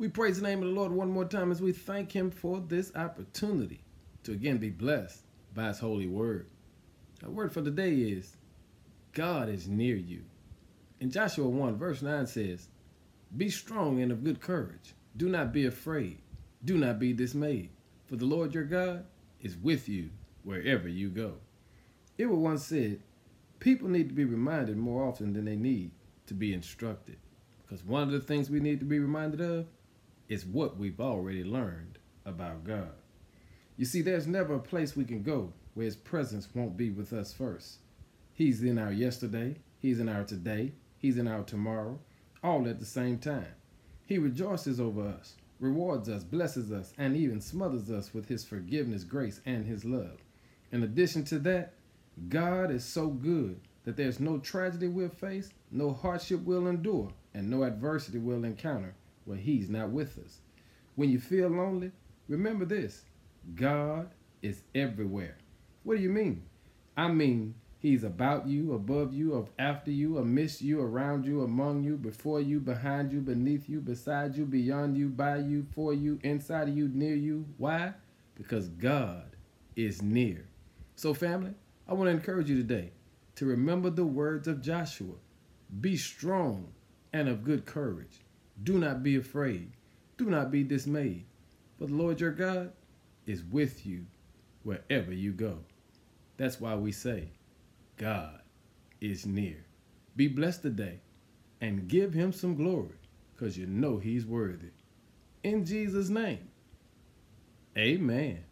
We praise the name of the Lord one more time as we thank Him for this opportunity to again be blessed by His holy word. Our word for the day is God is near you. In Joshua 1, verse 9 says, Be strong and of good courage. Do not be afraid. Do not be dismayed. For the Lord your God is with you wherever you go. It was once said, People need to be reminded more often than they need to be instructed. Because one of the things we need to be reminded of is what we've already learned about God. You see, there's never a place we can go where His presence won't be with us first. He's in our yesterday, He's in our today, He's in our tomorrow, all at the same time. He rejoices over us, rewards us, blesses us, and even smothers us with His forgiveness, grace, and His love. In addition to that, God is so good that there's no tragedy we'll face, no hardship we'll endure, and no adversity we'll encounter where He's not with us. When you feel lonely, remember this God is everywhere. What do you mean? I mean, He's about you, above you, of after you, amidst you, around you, among you, before you, behind you, beneath you, beside you, beyond you, by you, for you, inside of you, near you. Why? Because God is near. So, family, I want to encourage you today to remember the words of Joshua Be strong and of good courage. Do not be afraid. Do not be dismayed. For the Lord your God is with you wherever you go. That's why we say, God is near. Be blessed today and give him some glory because you know he's worthy. In Jesus' name, amen.